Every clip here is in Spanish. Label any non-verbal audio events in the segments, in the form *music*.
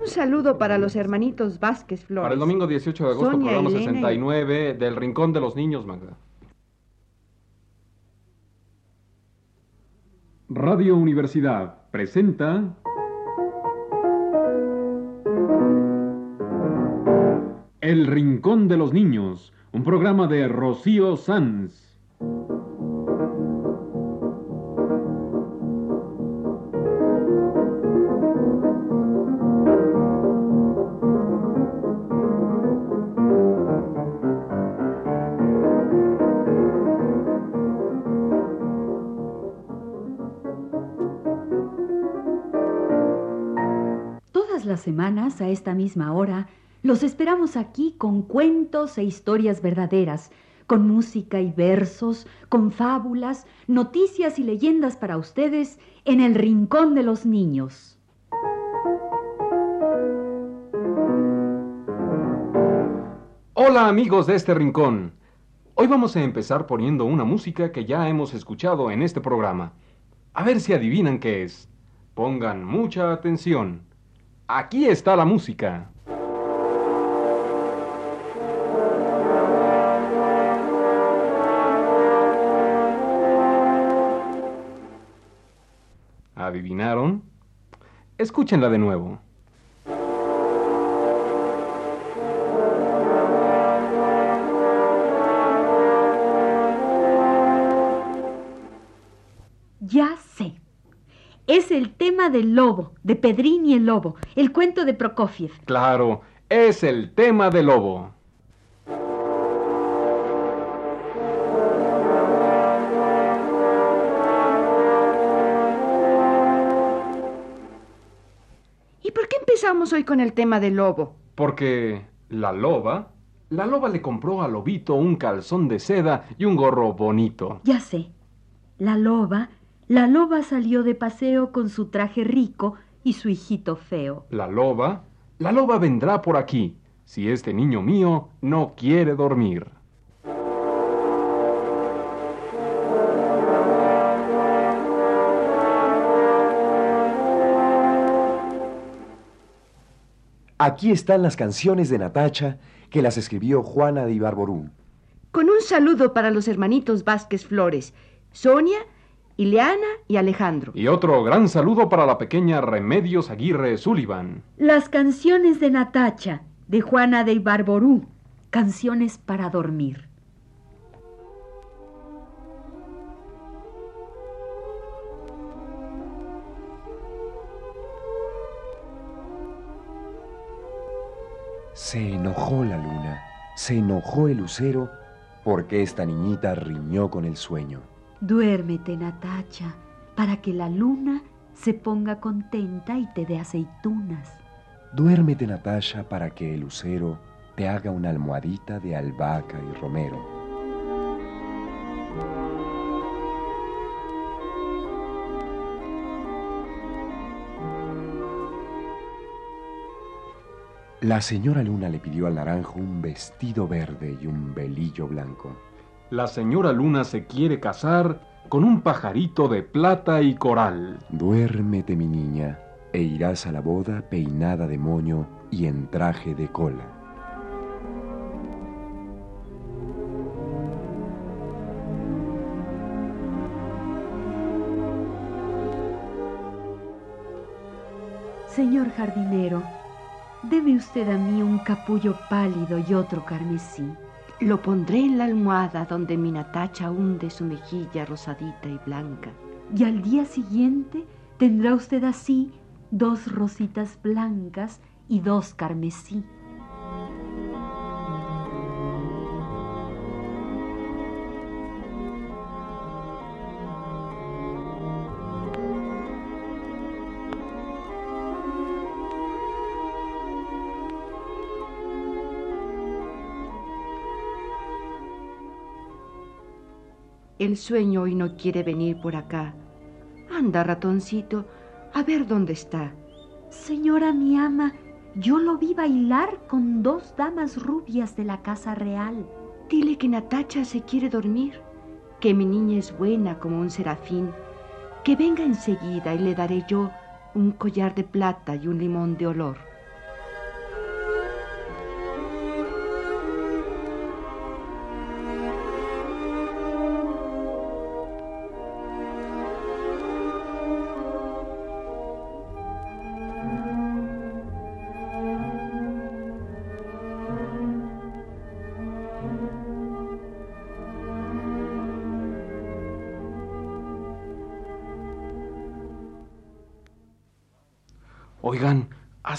Un saludo para los hermanitos Vázquez Flores. Para el domingo 18 de agosto, Sonia, programa Elena y- 69 del Rincón de los Niños, Magda. Radio Universidad presenta El Rincón de los Niños, un programa de Rocío Sanz. Semanas, a esta misma hora, los esperamos aquí con cuentos e historias verdaderas, con música y versos, con fábulas, noticias y leyendas para ustedes en el Rincón de los Niños. Hola amigos de este rincón. Hoy vamos a empezar poniendo una música que ya hemos escuchado en este programa. A ver si adivinan qué es. Pongan mucha atención. Aquí está la música. ¿Adivinaron? Escúchenla de nuevo. Es el tema del lobo, de Pedrín y el lobo, el cuento de Prokofiev. Claro, es el tema del lobo. ¿Y por qué empezamos hoy con el tema del lobo? Porque la loba, la loba le compró al lobito un calzón de seda y un gorro bonito. Ya sé. La loba, la loba salió de paseo con su traje rico y su hijito feo. La loba, la loba vendrá por aquí, si este niño mío no quiere dormir. Aquí están las canciones de Natacha que las escribió Juana de Ibarború. Con un saludo para los hermanitos Vázquez Flores, Sonia, Ileana y Alejandro. Y otro gran saludo para la pequeña Remedios Aguirre Sullivan. Las canciones de Natacha, de Juana de Ibarború, canciones para dormir. Se enojó la luna, se enojó el lucero, porque esta niñita riñó con el sueño. Duérmete, Natacha, para que la luna se ponga contenta y te dé aceitunas. Duérmete, Natasha, para que el lucero te haga una almohadita de albahaca y romero. La señora Luna le pidió al naranjo un vestido verde y un velillo blanco. La señora Luna se quiere casar con un pajarito de plata y coral. Duérmete, mi niña, e irás a la boda peinada de moño y en traje de cola. Señor jardinero, deme usted a mí un capullo pálido y otro carmesí. Lo pondré en la almohada donde mi Natacha hunde su mejilla rosadita y blanca. Y al día siguiente tendrá usted así dos rositas blancas y dos carmesí. El sueño hoy no quiere venir por acá. Anda, ratoncito, a ver dónde está. Señora mi ama, yo lo vi bailar con dos damas rubias de la casa real. Dile que Natacha se quiere dormir, que mi niña es buena como un serafín, que venga enseguida y le daré yo un collar de plata y un limón de olor.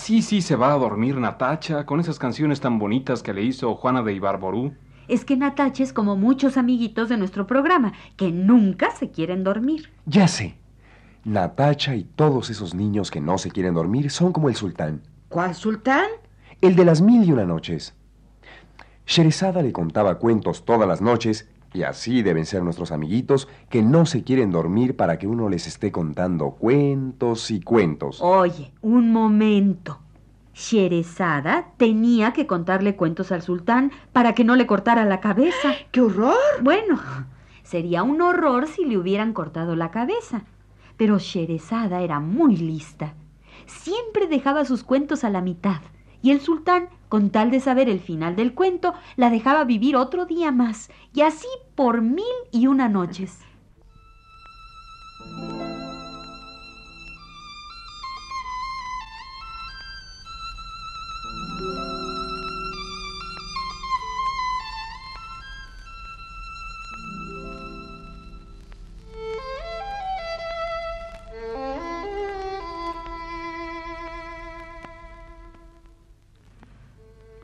Así sí se va a dormir Natacha con esas canciones tan bonitas que le hizo Juana de Ibarború. Es que Natacha es como muchos amiguitos de nuestro programa, que nunca se quieren dormir. Ya sé. Natacha y todos esos niños que no se quieren dormir son como el sultán. ¿Cuál sultán? El de las mil y una noches. Sherezada le contaba cuentos todas las noches, y así deben ser nuestros amiguitos que no se quieren dormir para que uno les esté contando cuentos y cuentos. Oye, un momento. Sherezada tenía que contarle cuentos al sultán para que no le cortara la cabeza. *gasps* ¡Qué horror! Bueno, sería un horror si le hubieran cortado la cabeza. Pero Sherezada era muy lista. Siempre dejaba sus cuentos a la mitad y el sultán, con tal de saber el final del cuento, la dejaba vivir otro día más, y así por mil y una noches.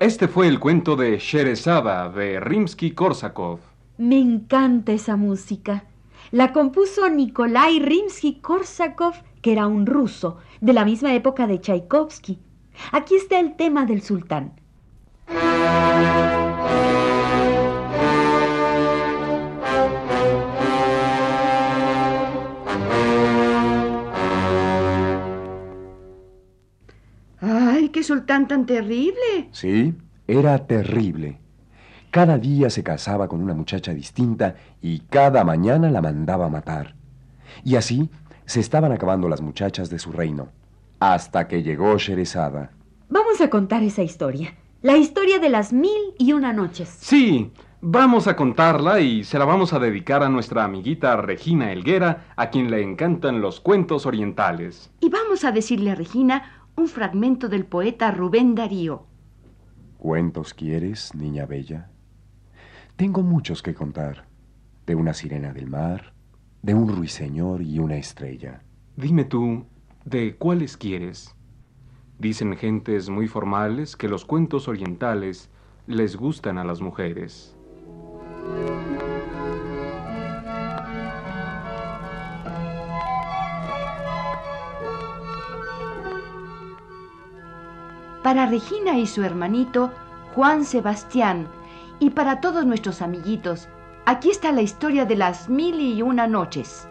Este fue el cuento de Sherezada de Rimsky-Korsakov. Me encanta esa música. La compuso Nikolai Rimsky-Korsakov, que era un ruso, de la misma época de Tchaikovsky. Aquí está el tema del sultán. ¡Ay, qué sultán tan terrible! Sí, era terrible. Cada día se casaba con una muchacha distinta y cada mañana la mandaba a matar. Y así se estaban acabando las muchachas de su reino, hasta que llegó Sherezada. Vamos a contar esa historia. La historia de las mil y una noches. Sí, vamos a contarla y se la vamos a dedicar a nuestra amiguita Regina Elguera, a quien le encantan los cuentos orientales. Y vamos a decirle a Regina un fragmento del poeta Rubén Darío. ¿Cuentos quieres, niña bella? Tengo muchos que contar. De una sirena del mar, de un ruiseñor y una estrella. Dime tú, ¿de cuáles quieres? Dicen gentes muy formales que los cuentos orientales les gustan a las mujeres. Para Regina y su hermanito, Juan Sebastián, y para todos nuestros amiguitos, aquí está la historia de las mil y una noches.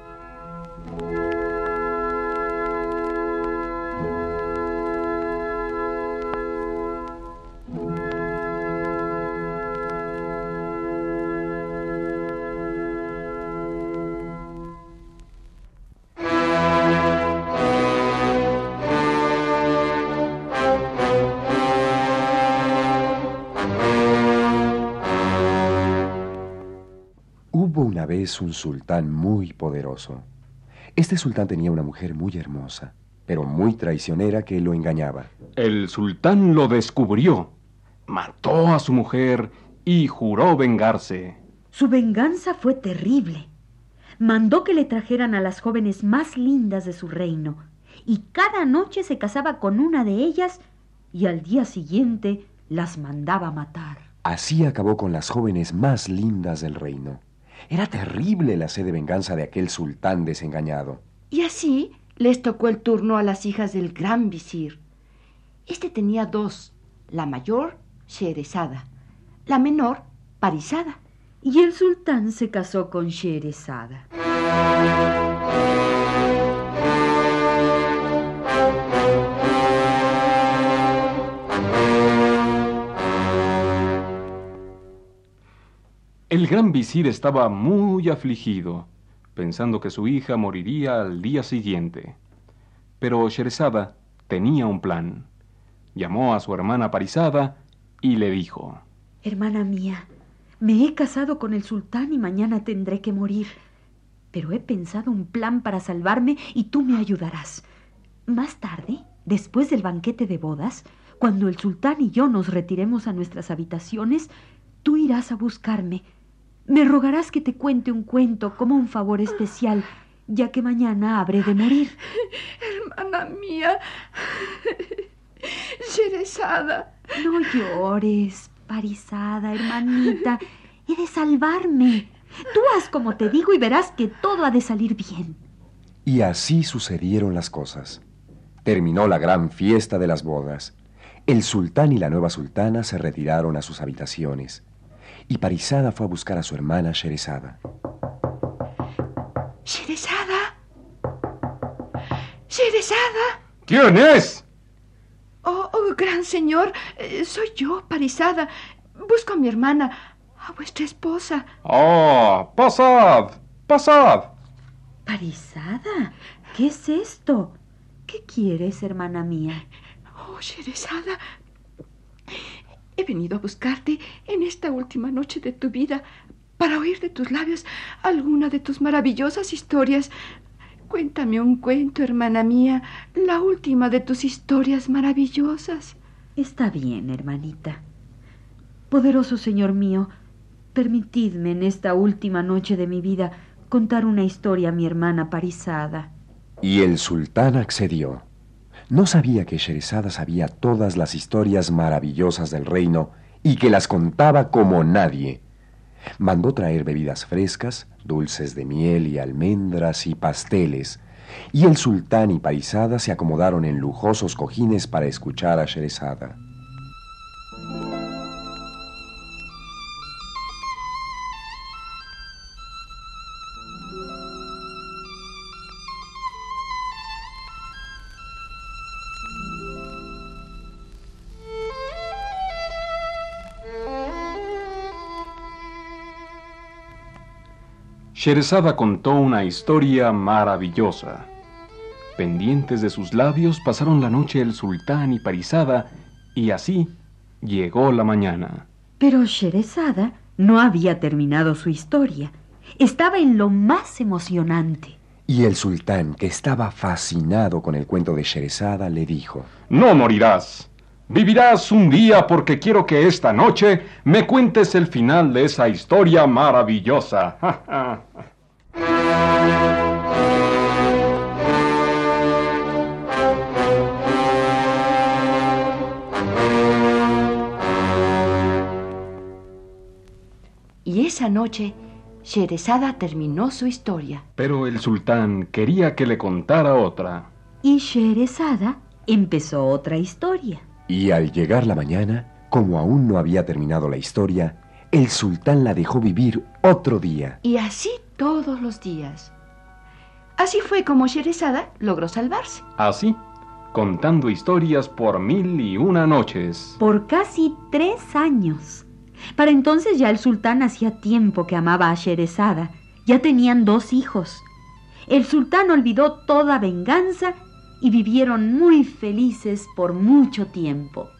Vez un sultán muy poderoso. Este sultán tenía una mujer muy hermosa, pero muy traicionera que lo engañaba. El sultán lo descubrió, mató a su mujer y juró vengarse. Su venganza fue terrible. Mandó que le trajeran a las jóvenes más lindas de su reino, y cada noche se casaba con una de ellas y al día siguiente las mandaba matar. Así acabó con las jóvenes más lindas del reino. Era terrible la sed de venganza de aquel sultán desengañado. Y así les tocó el turno a las hijas del gran visir. Este tenía dos, la mayor, Sherezada, la menor, Parizada. Y el sultán se casó con Sherezada. El gran visir estaba muy afligido, pensando que su hija moriría al día siguiente. Pero Sherezada tenía un plan. Llamó a su hermana Parizada y le dijo: Hermana mía, me he casado con el sultán y mañana tendré que morir. Pero he pensado un plan para salvarme y tú me ayudarás. Más tarde, después del banquete de bodas, cuando el sultán y yo nos retiremos a nuestras habitaciones, tú irás a buscarme. Me rogarás que te cuente un cuento como un favor especial, ya que mañana habré de morir. *laughs* hermana mía. *laughs* Sherezada. No llores, Parizada, hermanita. He de salvarme. Tú haz como te digo y verás que todo ha de salir bien. Y así sucedieron las cosas. Terminó la gran fiesta de las bodas. El sultán y la nueva sultana se retiraron a sus habitaciones. Y Parizada fue a buscar a su hermana Sherezada. Sherezada. Sherezada. ¿Quién es? Oh, oh, gran señor, eh, soy yo, Parizada. Busco a mi hermana, a vuestra esposa. Oh, pasad, pasad. Parizada, ¿qué es esto? ¿Qué quieres, hermana mía? Oh, Sherezada, he venido a buscarte en esta última noche de tu vida para oír de tus labios alguna de tus maravillosas historias. Cuéntame un cuento, hermana mía, la última de tus historias maravillosas. Está bien, hermanita. Poderoso Señor mío, permitidme en esta última noche de mi vida contar una historia a mi hermana Parizada. Y el sultán accedió. No sabía que Sherezada sabía todas las historias maravillosas del reino y que las contaba como nadie. Mandó traer bebidas frescas, dulces de miel y almendras y pasteles, y el sultán y Parizada se acomodaron en lujosos cojines para escuchar a Sherezada. Sherezada contó una historia maravillosa. Pendientes de sus labios pasaron la noche el sultán y Parizada, y así llegó la mañana. Pero Sherezada no había terminado su historia. Estaba en lo más emocionante. Y el sultán, que estaba fascinado con el cuento de Sherezada, le dijo, No morirás. Vivirás un día porque quiero que esta noche me cuentes el final de esa historia maravillosa. *laughs* Y esa noche, Sherezada terminó su historia. Pero el sultán quería que le contara otra. Y Sherezada empezó otra historia. Y al llegar la mañana, como aún no había terminado la historia, el sultán la dejó vivir otro día. Y así todos los días. Así fue como Sherezada logró salvarse. Así, contando historias por mil y una noches. Por casi tres años. Para entonces ya el sultán hacía tiempo que amaba a Sherezada. Ya tenían dos hijos. El sultán olvidó toda venganza y vivieron muy felices por mucho tiempo.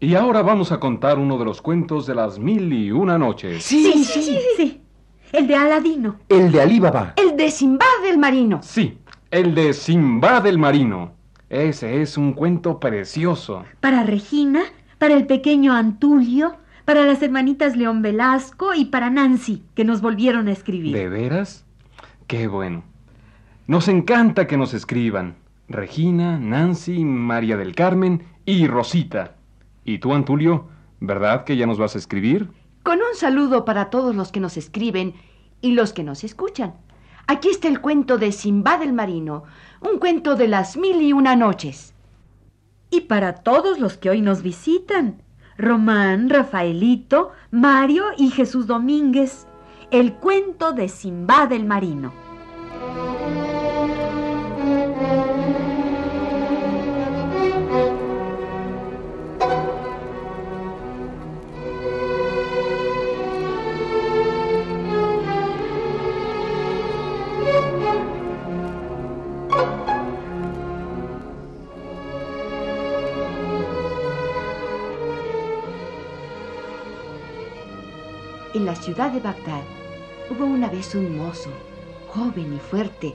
Y ahora vamos a contar uno de los cuentos de las mil y una noches. Sí, sí, sí, sí. El de Aladino. El de Alí Baba. El de Simbad del Marino. Sí, el de Simbad el Marino. Ese es un cuento precioso. Para Regina, para el pequeño Antulio, para las hermanitas León Velasco y para Nancy, que nos volvieron a escribir. ¿De veras? Qué bueno. Nos encanta que nos escriban. Regina, Nancy, María del Carmen y Rosita. ¿Y tú, Antulio? ¿Verdad que ya nos vas a escribir? Con un saludo para todos los que nos escriben y los que nos escuchan. Aquí está el cuento de Simbad el Marino, un cuento de las mil y una noches. Y para todos los que hoy nos visitan, Román, Rafaelito, Mario y Jesús Domínguez, el cuento de Simbad el Marino. En la ciudad de Bagdad hubo una vez un mozo, joven y fuerte,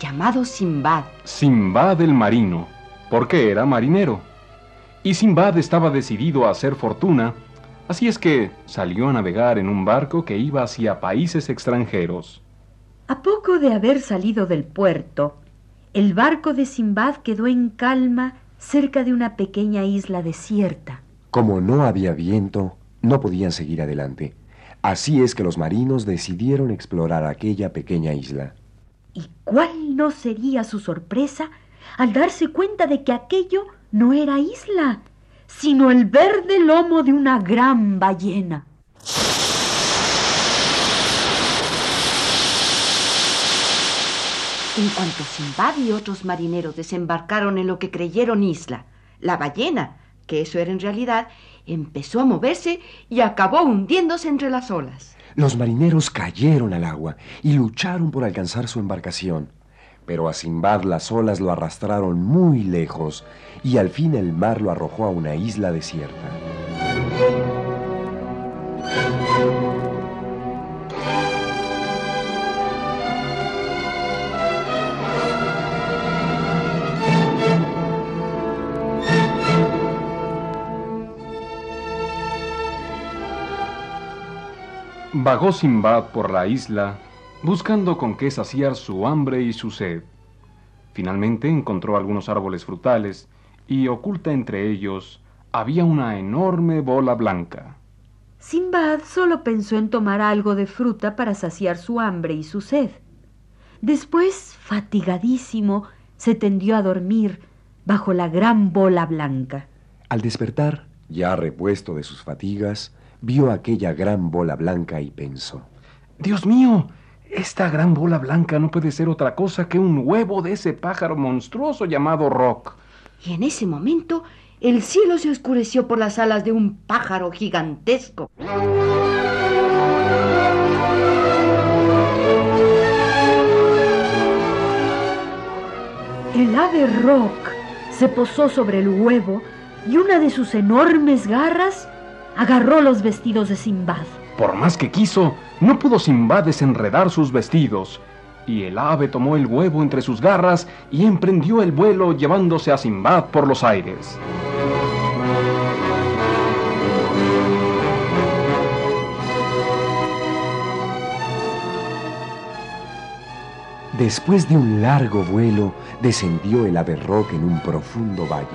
llamado Simbad. Simbad el Marino, porque era marinero. Y Simbad estaba decidido a hacer fortuna, así es que salió a navegar en un barco que iba hacia países extranjeros. A poco de haber salido del puerto, el barco de Simbad quedó en calma cerca de una pequeña isla desierta. Como no había viento, no podían seguir adelante. Así es que los marinos decidieron explorar aquella pequeña isla. ¿Y cuál no sería su sorpresa al darse cuenta de que aquello no era isla, sino el verde lomo de una gran ballena? En cuanto Simbad y otros marineros desembarcaron en lo que creyeron isla, la ballena, que eso era en realidad, empezó a moverse y acabó hundiéndose entre las olas. Los marineros cayeron al agua y lucharon por alcanzar su embarcación. Pero a Simbad las olas lo arrastraron muy lejos y al fin el mar lo arrojó a una isla desierta. Vagó Simbad por la isla, buscando con qué saciar su hambre y su sed. Finalmente encontró algunos árboles frutales y oculta entre ellos había una enorme bola blanca. Simbad solo pensó en tomar algo de fruta para saciar su hambre y su sed. Después, fatigadísimo, se tendió a dormir bajo la gran bola blanca. Al despertar, ya repuesto de sus fatigas, vio aquella gran bola blanca y pensó. Dios mío, esta gran bola blanca no puede ser otra cosa que un huevo de ese pájaro monstruoso llamado Rock. Y en ese momento el cielo se oscureció por las alas de un pájaro gigantesco. El ave Rock se posó sobre el huevo y una de sus enormes garras agarró los vestidos de Simbad. Por más que quiso, no pudo Simbad desenredar sus vestidos, y el ave tomó el huevo entre sus garras y emprendió el vuelo llevándose a Simbad por los aires. Después de un largo vuelo, descendió el ave rock en un profundo valle.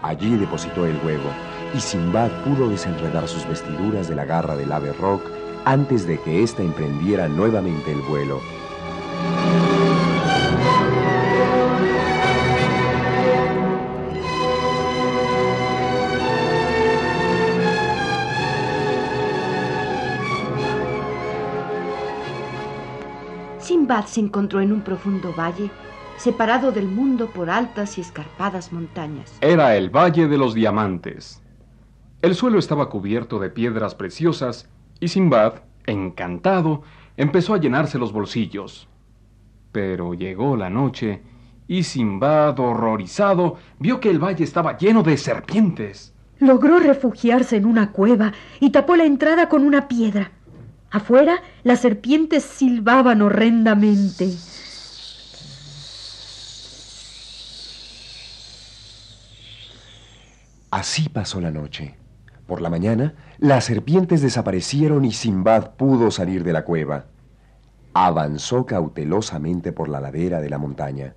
Allí depositó el huevo y Simbad pudo desenredar sus vestiduras de la garra del ave rock antes de que ésta emprendiera nuevamente el vuelo. Simbad se encontró en un profundo valle, separado del mundo por altas y escarpadas montañas. Era el Valle de los Diamantes. El suelo estaba cubierto de piedras preciosas y Simbad, encantado, empezó a llenarse los bolsillos. Pero llegó la noche y Simbad, horrorizado, vio que el valle estaba lleno de serpientes. Logró refugiarse en una cueva y tapó la entrada con una piedra. Afuera, las serpientes silbaban horrendamente. Así pasó la noche. Por la mañana, las serpientes desaparecieron y Simbad pudo salir de la cueva. Avanzó cautelosamente por la ladera de la montaña.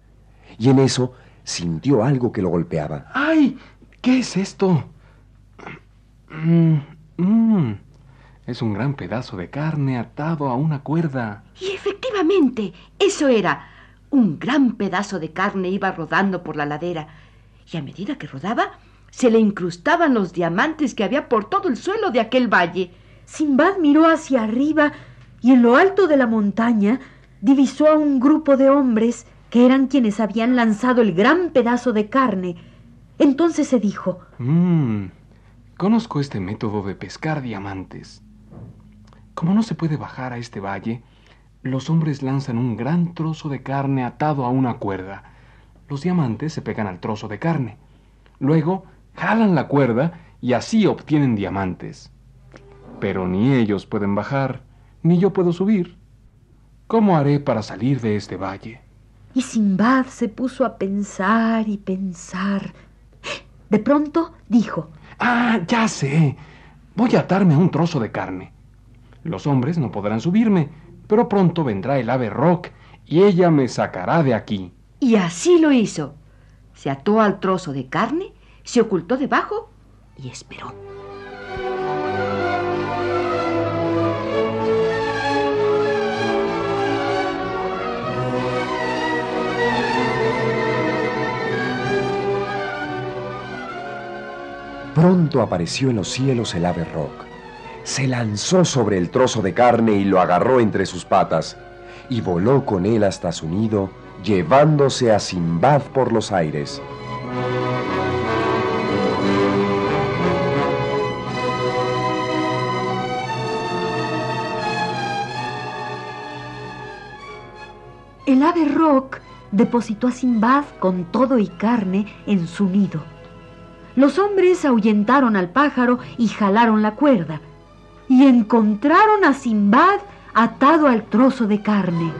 Y en eso sintió algo que lo golpeaba. ¡Ay! ¿Qué es esto? Mm, mm. Es un gran pedazo de carne atado a una cuerda. Y efectivamente, eso era. Un gran pedazo de carne iba rodando por la ladera. Y a medida que rodaba, se le incrustaban los diamantes que había por todo el suelo de aquel valle. Simbad miró hacia arriba y en lo alto de la montaña divisó a un grupo de hombres que eran quienes habían lanzado el gran pedazo de carne. Entonces se dijo, Mmm, conozco este método de pescar diamantes. Como no se puede bajar a este valle, los hombres lanzan un gran trozo de carne atado a una cuerda. Los diamantes se pegan al trozo de carne. Luego jalan la cuerda y así obtienen diamantes. Pero ni ellos pueden bajar, ni yo puedo subir. ¿Cómo haré para salir de este valle? Y Simbad se puso a pensar y pensar. De pronto dijo, Ah, ya sé. Voy a atarme a un trozo de carne. Los hombres no podrán subirme, pero pronto vendrá el ave Rock y ella me sacará de aquí. Y así lo hizo. Se ató al trozo de carne, se ocultó debajo y esperó. Pronto apareció en los cielos el ave Rock. Se lanzó sobre el trozo de carne y lo agarró entre sus patas, y voló con él hasta su nido, llevándose a Simbad por los aires. Rock depositó a Simbad con todo y carne en su nido. Los hombres ahuyentaron al pájaro y jalaron la cuerda, y encontraron a Simbad atado al trozo de carne.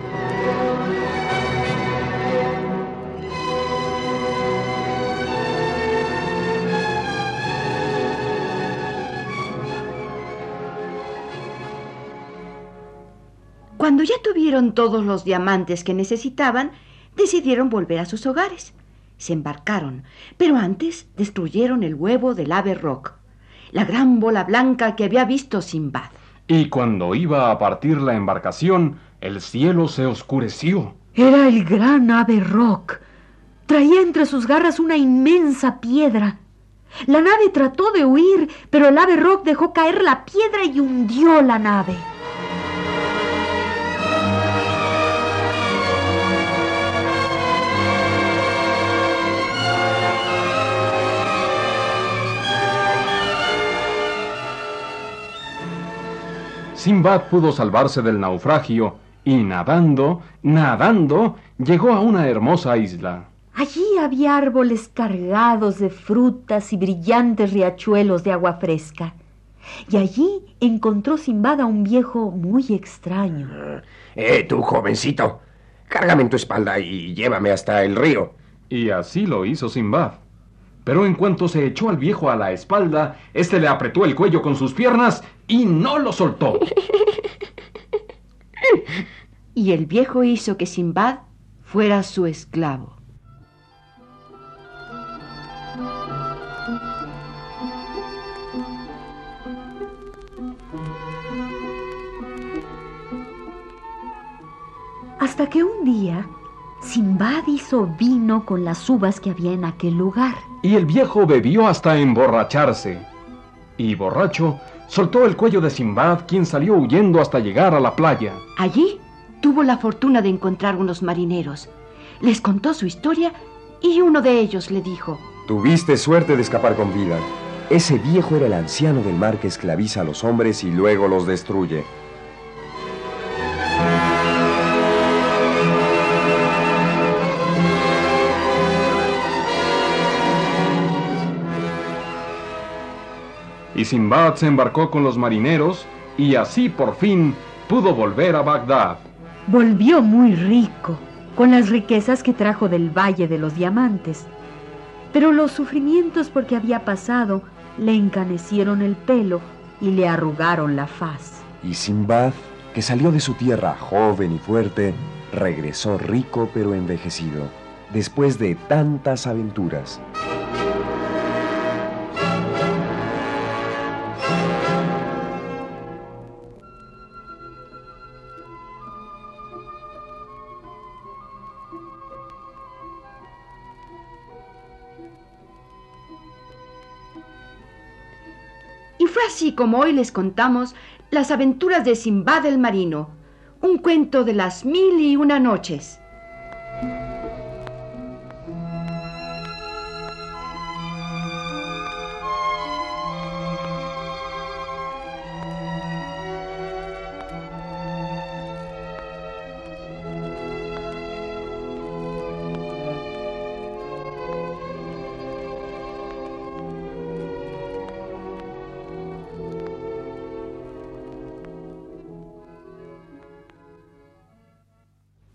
Cuando ya tuvieron todos los diamantes que necesitaban, decidieron volver a sus hogares. Se embarcaron, pero antes destruyeron el huevo del ave rock, la gran bola blanca que había visto Simbad. Y cuando iba a partir la embarcación, el cielo se oscureció. Era el gran ave rock. Traía entre sus garras una inmensa piedra. La nave trató de huir, pero el ave rock dejó caer la piedra y hundió la nave. Simbad pudo salvarse del naufragio y nadando, nadando, llegó a una hermosa isla. Allí había árboles cargados de frutas y brillantes riachuelos de agua fresca. Y allí encontró Simbad a un viejo muy extraño. Eh, tú, jovencito, cárgame en tu espalda y llévame hasta el río. Y así lo hizo Simbad. Pero en cuanto se echó al viejo a la espalda, éste le apretó el cuello con sus piernas y no lo soltó. *laughs* Y el viejo hizo que Simbad fuera su esclavo. Hasta que un día Simbad hizo vino con las uvas que había en aquel lugar. Y el viejo bebió hasta emborracharse. Y borracho, soltó el cuello de Simbad, quien salió huyendo hasta llegar a la playa. Allí tuvo la fortuna de encontrar unos marineros. Les contó su historia y uno de ellos le dijo, Tuviste suerte de escapar con vida. Ese viejo era el anciano del mar que esclaviza a los hombres y luego los destruye. Y Simbad se embarcó con los marineros y así por fin pudo volver a Bagdad. Volvió muy rico, con las riquezas que trajo del Valle de los Diamantes. Pero los sufrimientos por que había pasado le encanecieron el pelo y le arrugaron la faz. Y Simbad, que salió de su tierra joven y fuerte, regresó rico pero envejecido, después de tantas aventuras. Como hoy les contamos las aventuras de Simbad el Marino, un cuento de las mil y una noches.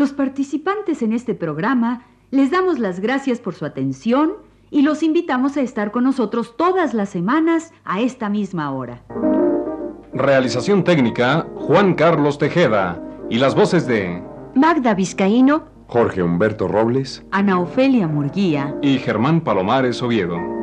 Los participantes en este programa les damos las gracias por su atención y los invitamos a estar con nosotros todas las semanas a esta misma hora. Realización técnica, Juan Carlos Tejeda. Y las voces de Magda Vizcaíno Jorge Humberto Robles. Ana Ofelia Murguía. y Germán Palomares Oviedo.